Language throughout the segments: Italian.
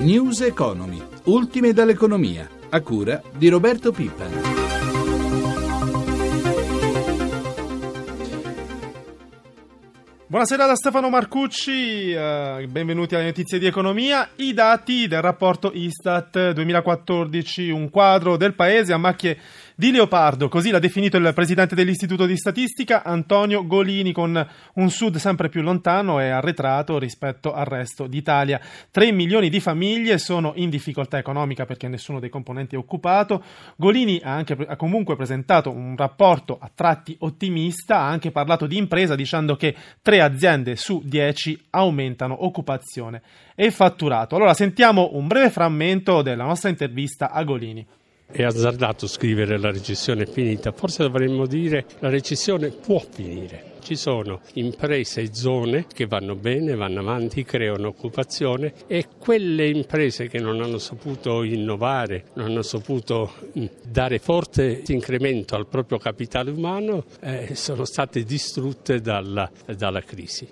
News Economy, ultime dall'economia, a cura di Roberto Pippa. Buonasera da Stefano Marcucci, eh, benvenuti alle notizie di economia. I dati del rapporto Istat 2014, un quadro del paese a macchie di leopardo, così l'ha definito il presidente dell'Istituto di Statistica Antonio Golini, con un sud sempre più lontano e arretrato rispetto al resto d'Italia. 3 milioni di famiglie sono in difficoltà economica perché nessuno dei componenti è occupato. Golini ha, anche, ha comunque presentato un rapporto a tratti ottimista, ha anche parlato di impresa dicendo che 3 aziende su 10 aumentano occupazione e fatturato. Allora sentiamo un breve frammento della nostra intervista a Golini. È azzardato scrivere la recessione è finita, forse dovremmo dire la recessione può finire. Ci sono imprese e zone che vanno bene, vanno avanti, creano occupazione e quelle imprese che non hanno saputo innovare, non hanno saputo mm, dare forte incremento al proprio capitale umano, eh, sono state distrutte dalla, dalla crisi.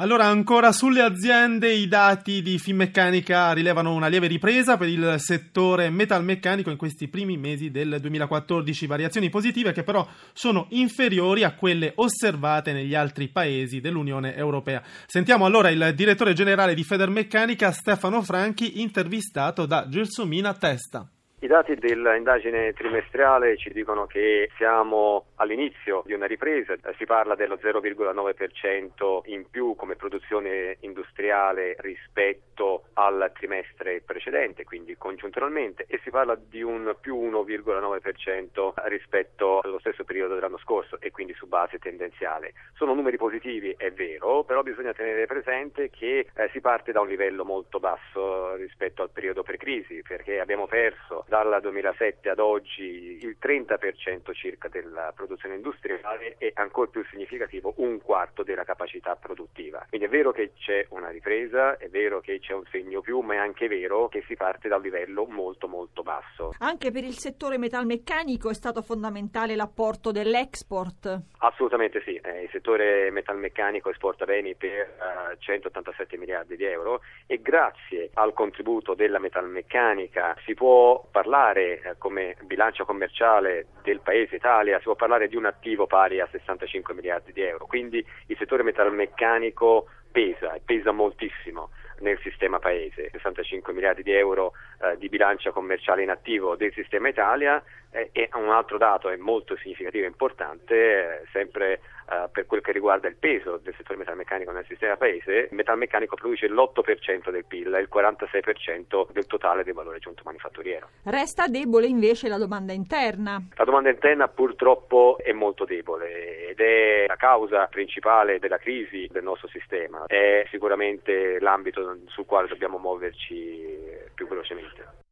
Allora, ancora sulle aziende, i dati di Finmeccanica rilevano una lieve ripresa per il settore metalmeccanico in questi primi mesi del 2014, variazioni positive che però sono inferiori a quelle osservate negli altri paesi dell'Unione Europea. Sentiamo allora il direttore generale di Federmeccanica, Stefano Franchi, intervistato da Gelsomina Testa. I dati dell'indagine trimestrale ci dicono che siamo all'inizio di una ripresa, si parla dello 0,9% in più come produzione industriale rispetto al trimestre precedente, quindi congiunturalmente, e si parla di un più 1,9% rispetto allo stesso periodo dell'anno scorso e quindi su base tendenziale. Sono numeri positivi, è vero, però bisogna tenere presente che eh, si parte da un livello molto basso rispetto al periodo pre-crisi, perché abbiamo perso dal 2007 ad oggi il 30% circa della produzione industriale e ancora più significativo un quarto della capacità produttiva. Quindi è vero che c'è una ripresa, è vero che c'è un segno più, ma è anche vero che si parte da un livello molto molto basso. Anche per il settore metalmeccanico è stato fondamentale l'apporto dell'export? Assolutamente sì, eh, il settore metalmeccanico esporta beni per uh, eh, 187 miliardi di euro e grazie al contributo della metalmeccanica si può parlare eh, come bilancia commerciale del paese Italia, si può parlare di un attivo pari a 65 miliardi di euro, quindi il settore metalmeccanico pesa e pesa moltissimo nel sistema paese, 65 miliardi di euro eh, di bilancia commerciale in attivo del sistema Italia eh, e un altro dato è molto significativo e importante, eh, sempre eh, per quel che riguarda il peso del settore metalmeccanico nel sistema paese, il metalmeccanico produce l'8% del PIL e il 46% del totale del valore aggiunto manifatturiero. Resta debole invece la domanda interna. La domanda interna purtroppo è molto debole ed è la causa principale della crisi del nostro sistema, è sicuramente l'ambito sul quale dobbiamo muoverci più velocemente.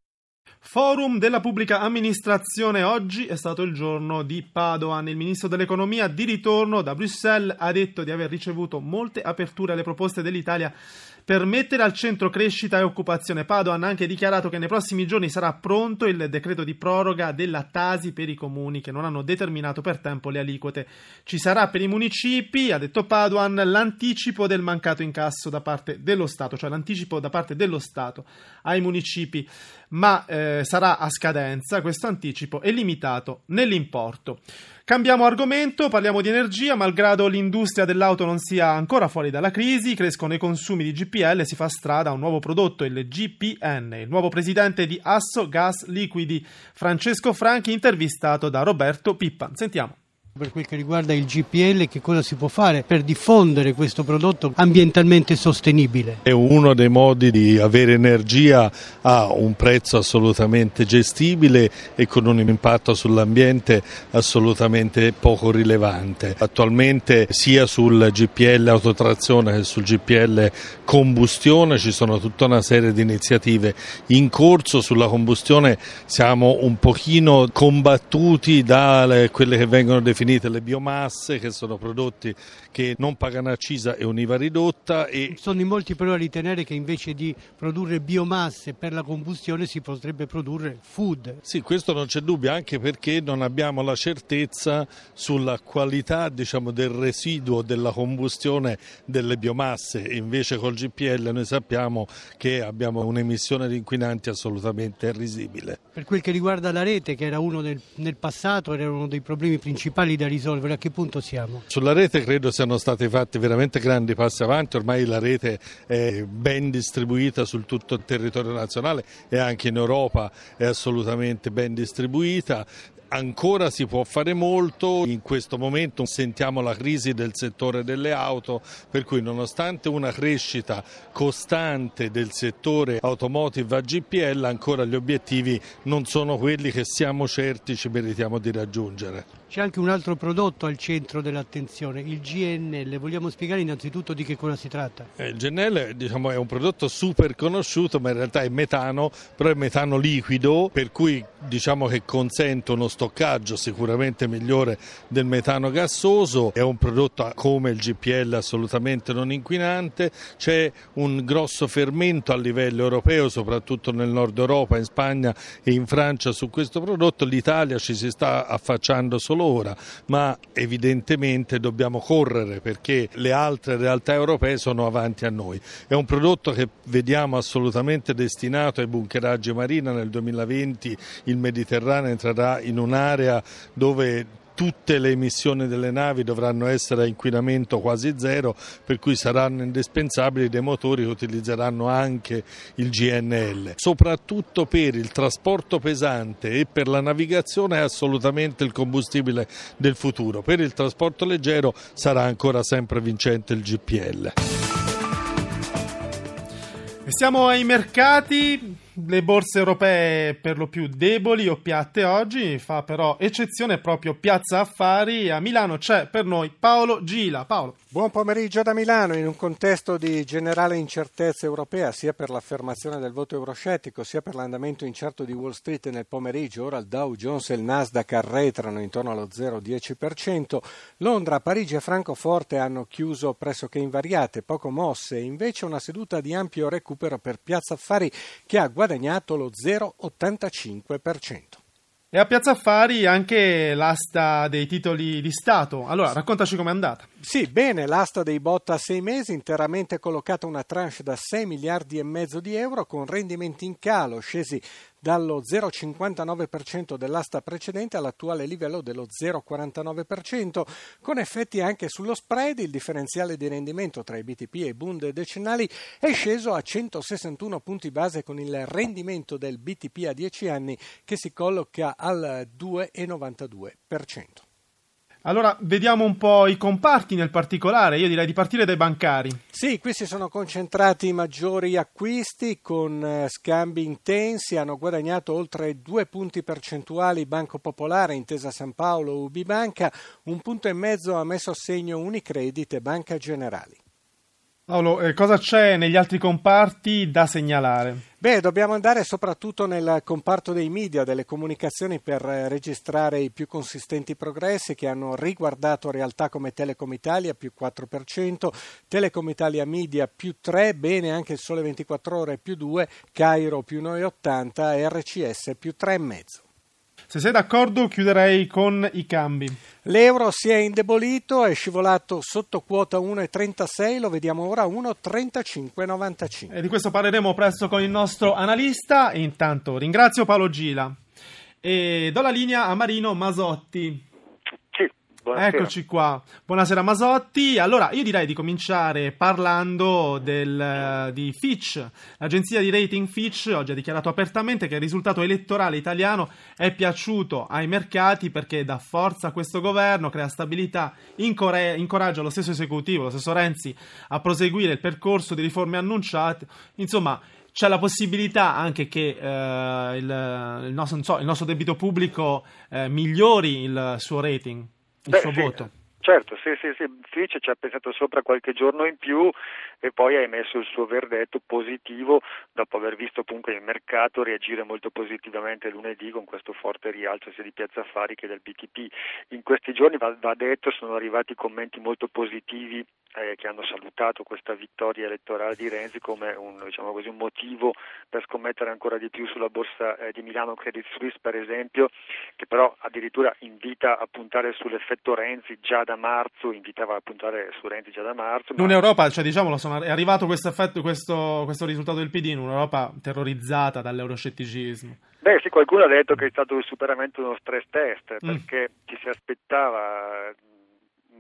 Forum della pubblica amministrazione. Oggi è stato il giorno di Padoan. Il ministro dell'economia di ritorno da Bruxelles ha detto di aver ricevuto molte aperture alle proposte dell'Italia per mettere al centro crescita e occupazione. Padoan ha anche dichiarato che nei prossimi giorni sarà pronto il decreto di proroga della Tasi per i comuni che non hanno determinato per tempo le aliquote. Ci sarà per i municipi, ha detto Padoan, l'anticipo del mancato incasso da parte dello Stato, cioè l'anticipo da parte dello Stato ai municipi, ma eh, sarà a scadenza. Questo anticipo è limitato nell'importo. Cambiamo argomento, parliamo di energia, malgrado l'industria dell'auto non sia ancora fuori dalla crisi, crescono i consumi di GPL e si fa strada a un nuovo prodotto, il GPN. Il nuovo presidente di Asso Gas Liquidi, Francesco Franchi, intervistato da Roberto Pippan. Sentiamo. Per quel che riguarda il GPL, che cosa si può fare per diffondere questo prodotto ambientalmente sostenibile? È uno dei modi di avere energia a un prezzo assolutamente gestibile e con un impatto sull'ambiente assolutamente poco rilevante. Attualmente sia sul GPL autotrazione che sul GPL combustione ci sono tutta una serie di iniziative in corso. Sulla combustione siamo un pochino combattuti da quelle che vengono definite finite le biomasse che sono prodotti che non pagano accisa e un'IVA ridotta e Sono in molti però a ritenere che invece di produrre biomasse per la combustione si potrebbe produrre food. Sì, questo non c'è dubbio, anche perché non abbiamo la certezza sulla qualità diciamo, del residuo della combustione delle biomasse. Invece col GPL noi sappiamo che abbiamo un'emissione di inquinanti assolutamente risibile. Per quel che riguarda la rete, che era uno del, nel passato, era uno dei problemi principali da risolvere, a che punto siamo? Sulla rete credo siano stati fatti veramente grandi passi avanti, ormai la rete è ben distribuita su tutto il territorio nazionale e anche in Europa è assolutamente ben distribuita. Ancora si può fare molto, in questo momento sentiamo la crisi del settore delle auto, per cui nonostante una crescita costante del settore automotive a GPL, ancora gli obiettivi non sono quelli che siamo certi ci meritiamo di raggiungere. C'è anche un altro prodotto al centro dell'attenzione, il GNL. Vogliamo spiegare innanzitutto di che cosa si tratta? Eh, Il GNL diciamo, è un prodotto super conosciuto, ma in realtà è metano, però è metano liquido, per cui diciamo che consente uno stoccaggio sicuramente migliore del metano gassoso. È un prodotto come il GPL assolutamente non inquinante. C'è un grosso fermento a livello europeo, soprattutto nel nord Europa, in Spagna e in Francia su questo prodotto. L'Italia ci si sta affacciando solo ora, ma evidentemente dobbiamo correre perché le altre realtà europee sono avanti a noi. È un prodotto che vediamo assolutamente destinato ai bunkeraggi marina. Nel 2020 il Mediterraneo entrerà in un'area dove tutte le emissioni delle navi dovranno essere a inquinamento quasi zero, per cui saranno indispensabili dei motori che utilizzeranno anche il GNL. Soprattutto per il trasporto pesante e per la navigazione è assolutamente il combustibile del futuro. Per il trasporto leggero sarà ancora sempre vincente il GPL. Siamo ai mercati, le borse europee per lo più deboli o piatte oggi, fa però eccezione proprio Piazza Affari. A Milano c'è per noi Paolo Gila. Paolo. Buon pomeriggio da Milano. In un contesto di generale incertezza europea, sia per l'affermazione del voto euroscettico, sia per l'andamento incerto di Wall Street nel pomeriggio, ora il Dow Jones e il Nasdaq arretrano intorno allo 0,10%. Londra, Parigi e Francoforte hanno chiuso pressoché invariate, poco mosse, invece una seduta di ampio recupero per Piazza Affari che ha guadagnato lo 0,85%. E a Piazza Affari anche l'asta dei titoli di Stato. Allora, raccontaci com'è andata. Sì, bene, l'asta dei bot a sei mesi, interamente collocata una tranche da 6 miliardi e mezzo di euro con rendimenti in calo, scesi dallo 0,59% dell'asta precedente all'attuale livello dello 0,49%, con effetti anche sullo spread, il differenziale di rendimento tra i BTP e i Bund decennali è sceso a 161 punti base con il rendimento del BTP a 10 anni che si colloca al 2,92%. Allora, vediamo un po' i comparti nel particolare. Io direi di partire dai bancari. Sì, qui si sono concentrati i maggiori acquisti con eh, scambi intensi, hanno guadagnato oltre due punti percentuali Banco Popolare, Intesa San Paolo, UB Banca, un punto e mezzo ha messo a segno Unicredit e Banca Generali. Paolo, eh, cosa c'è negli altri comparti da segnalare? Beh, dobbiamo andare soprattutto nel comparto dei media, delle comunicazioni per eh, registrare i più consistenti progressi che hanno riguardato realtà come Telecom Italia più 4%, Telecom Italia Media più 3%, bene anche il Sole 24 Ore più 2%, Cairo più 9,80% e RCS più 3,5%. Se sei d'accordo, chiuderei con i cambi. L'euro si è indebolito, è scivolato sotto quota 1,36, lo vediamo ora a 1,3595. E di questo parleremo presto con il nostro analista. Intanto ringrazio Paolo Gila e do la linea a Marino Masotti. Buonasera. Eccoci qua. Buonasera Masotti. Allora, io direi di cominciare parlando del, di Fitch. L'agenzia di rating Fitch oggi ha dichiarato apertamente che il risultato elettorale italiano è piaciuto ai mercati perché dà forza a questo governo, crea stabilità, incore- incoraggia lo stesso esecutivo, lo stesso Renzi, a proseguire il percorso di riforme annunciate. Insomma, c'è la possibilità anche che eh, il, il, nostro, so, il, nostro, debito pubblico eh, migliori il suo rating, il Beh, suo sì, voto. Certo, sì, sì, sì, Fitch ci ha pensato sopra qualche giorno in più e poi ha emesso il suo verdetto positivo dopo aver visto comunque il mercato reagire molto positivamente lunedì con questo forte rialzo sia di Piazza Affari che del BTP. In questi giorni, va, va detto, sono arrivati commenti molto positivi eh, che hanno salutato questa vittoria elettorale di Renzi come un, diciamo così, un motivo per scommettere ancora di più sulla borsa eh, di Milano Credit Suisse per esempio, che però addirittura invita a puntare sull'effetto Renzi già da marzo, invitava a puntare su Renzi già da marzo. In Europa, cioè, diciamolo, sono, è arrivato questo effetto, questo, questo risultato del PD in un'Europa terrorizzata dall'euroscetticismo. Beh sì, qualcuno ha detto che è stato il superamento di uno stress test, perché mm. ci si aspettava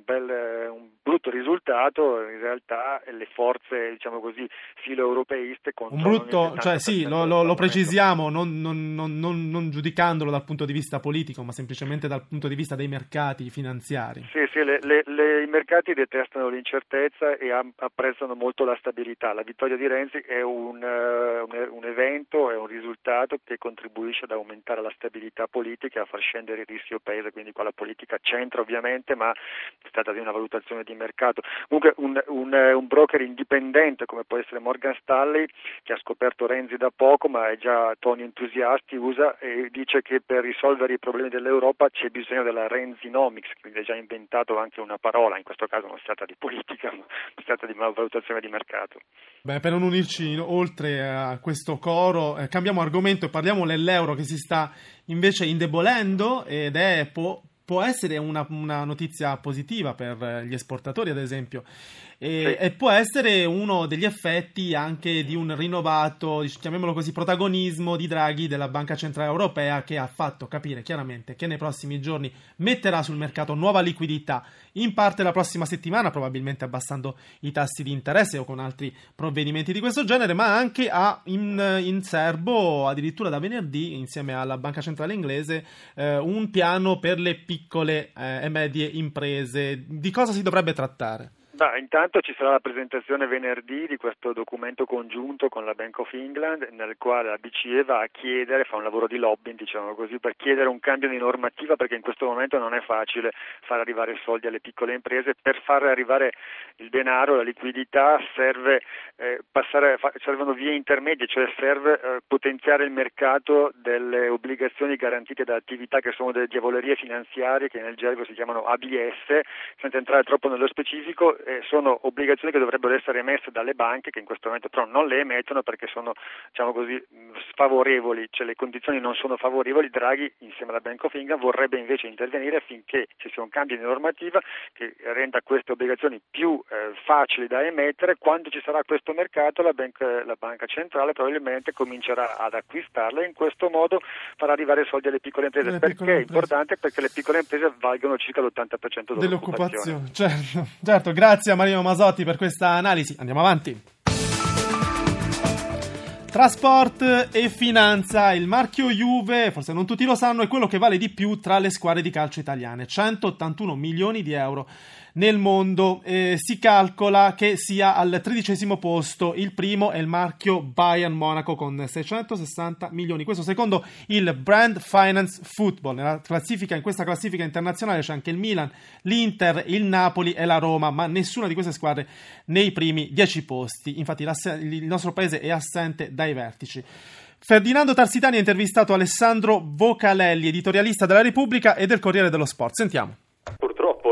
bel, un brutto risultato, in realtà le forze, diciamo così, filo-europeiste Un brutto, cioè sì, lo, lo, lo precisiamo, non, non, non, non, giudicandolo dal punto di vista politico, ma semplicemente dal punto di vista dei mercati finanziari. Sì, sì, le, le, le, i mercati detestano l'incertezza e apprezzano molto la stabilità. La vittoria di Renzi è un, uh, un, un evento, è un risultato che contribuisce ad aumentare la stabilità politica e a far scendere il rischio paese, quindi qua la politica c'entra ovviamente, ma stata di una valutazione di mercato. Comunque un, un, un, broker indipendente come può essere Morgan Stanley, che ha scoperto Renzi da poco, ma è già Tony Entusiasti, usa e dice che per risolvere i problemi dell'Europa c'è bisogno della Renzinomics, quindi è già inventato anche una parola, in questo caso non si tratta di politica, ma si tratta di valutazione di mercato. Beh, per non unirci oltre a questo coro, eh, cambiamo argomento e parliamo dell'euro che si sta invece indebolendo ed è po- può essere una, una, notizia positiva per gli esportatori, ad esempio, e, sì. e, può essere uno degli effetti anche di un rinnovato, chiamiamolo così, protagonismo di Draghi della Banca Centrale Europea che ha fatto capire chiaramente che nei prossimi giorni metterà sul mercato nuova liquidità, in parte la prossima settimana, probabilmente abbassando i tassi di interesse o con altri provvedimenti di questo genere, ma anche ha in, in serbo, addirittura da venerdì, insieme alla Banca Centrale Inglese, eh, un piano per le piccole eh, e medie imprese. Di cosa si dovrebbe trattare? Beh, intanto ci sarà la presentazione venerdì di questo documento congiunto con la Bank of England nel quale la BCE va a chiedere, fa un lavoro di lobbying diciamo così, per chiedere un cambio di normativa perché in questo momento non è facile far arrivare soldi alle piccole imprese, per far arrivare il denaro, la liquidità serve eh, passare, fa, servono vie intermedie, cioè serve eh, potenziare il mercato delle obbligazioni garantite da attività che sono delle diavolerie finanziarie che nel gergo si chiamano ABS, senza entrare troppo nello specifico eh, sono obbligazioni che dovrebbero essere emesse dalle banche che in questo momento però non le emettono perché sono diciamo così, sfavorevoli, cioè le condizioni non sono favorevoli. Draghi insieme alla Bank of England vorrebbe invece intervenire affinché ci sia un cambio di normativa che renda queste obbligazioni più eh, facili da emettere. Quando ci sarà questo mercato la, bank, la banca centrale probabilmente comincerà ad acquistarle e in questo modo farà arrivare soldi alle piccole imprese. Le perché piccole è importante? Perché le piccole imprese valgono circa l'80% dell'occupazione. dell'occupazione. Certo, certo, grazie. Grazie a Mario Masotti per questa analisi. Andiamo avanti. Trasport e finanza, il marchio Juve, forse non tutti lo sanno, è quello che vale di più tra le squadre di calcio italiane, 181 milioni di euro nel mondo. Eh, si calcola che sia al tredicesimo posto. Il primo è il marchio Bayern Monaco con 660 milioni. Questo secondo il Brand Finance Football. Nella classifica, in questa classifica internazionale c'è anche il Milan, l'Inter, il Napoli e la Roma, ma nessuna di queste squadre nei primi dieci posti. Infatti il nostro paese è assente dai vertici. Ferdinando Tarsitani ha intervistato Alessandro Vocalelli, editorialista della Repubblica e del Corriere dello Sport. Sentiamo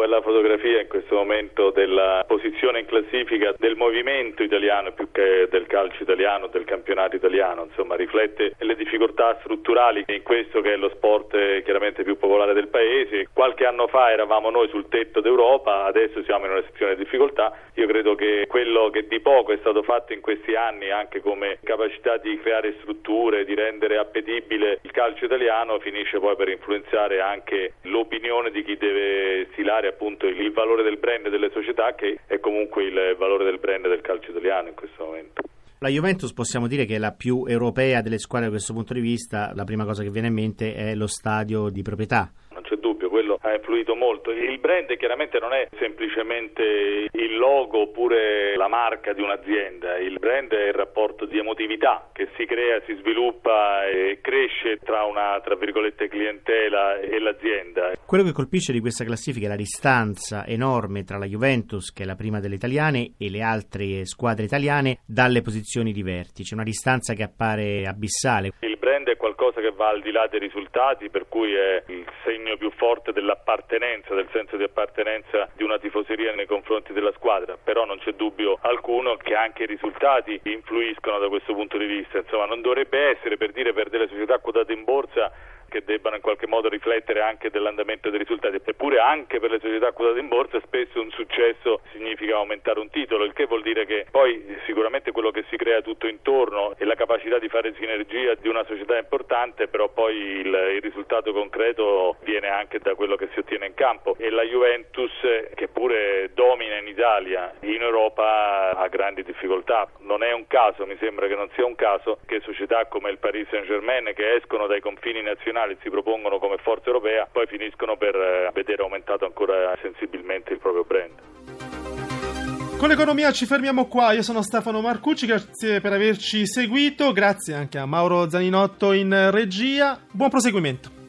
è la fotografia in questo momento della posizione in classifica del movimento italiano più che del calcio italiano, del campionato italiano, insomma riflette le difficoltà strutturali in questo che è lo sport chiaramente più popolare del paese. Qualche anno fa eravamo noi sul tetto d'Europa, adesso siamo in una situazione di difficoltà. Io credo che quello che di poco è stato fatto in questi anni anche come capacità di creare strutture, di rendere appetibile il calcio italiano finisce poi per influenzare anche l'opinione di chi deve stilare appunto il valore del brand delle società che è comunque il valore del brand del calcio italiano in questo momento. La Juventus possiamo dire che è la più europea delle squadre da questo punto di vista, la prima cosa che viene in mente è lo stadio di proprietà. Non c'è dubbio, quello ha influito molto. Il brand chiaramente non è semplicemente il logo oppure la marca di un'azienda, il brand è il rapporto di emotività che si crea, si sviluppa e cresce tra una tra virgolette clientela e l'azienda. Quello che colpisce di questa classifica è la distanza enorme tra la Juventus, che è la prima delle italiane, e le altre squadre italiane dalle posizioni di vertice, una distanza che appare abissale. Il brand è qualcosa che va al di là dei risultati, per cui è il segno più forte dell'appartenenza, del senso di appartenenza di una tifoseria nei confronti della squadra, però non c'è dubbio alcuno che anche i risultati influiscono da questo punto di vista, insomma non dovrebbe essere per dire per delle società quotate in borsa che debbano in qualche modo riflettere anche dell'andamento dei risultati. Eppure anche per le società quotate in borsa spesso un successo significa aumentare un titolo, il che vuol dire che poi sicuramente quello che si crea tutto intorno e la capacità di fare sinergia di una società importante, però poi il, il risultato concreto viene anche da quello che si ottiene in campo e la Juventus che pure domina in Italia, in Europa ha grandi difficoltà. Non è un caso, mi sembra che non sia un caso che società come il Paris Saint-Germain che escono dai confini nazionali nazionali si propongono come forza europea, poi finiscono per eh, vedere aumentato ancora sensibilmente il proprio brand. Con l'economia ci fermiamo qua, io sono Stefano Marcucci, grazie per averci seguito, grazie anche a Mauro Zaninotto in regia, buon proseguimento.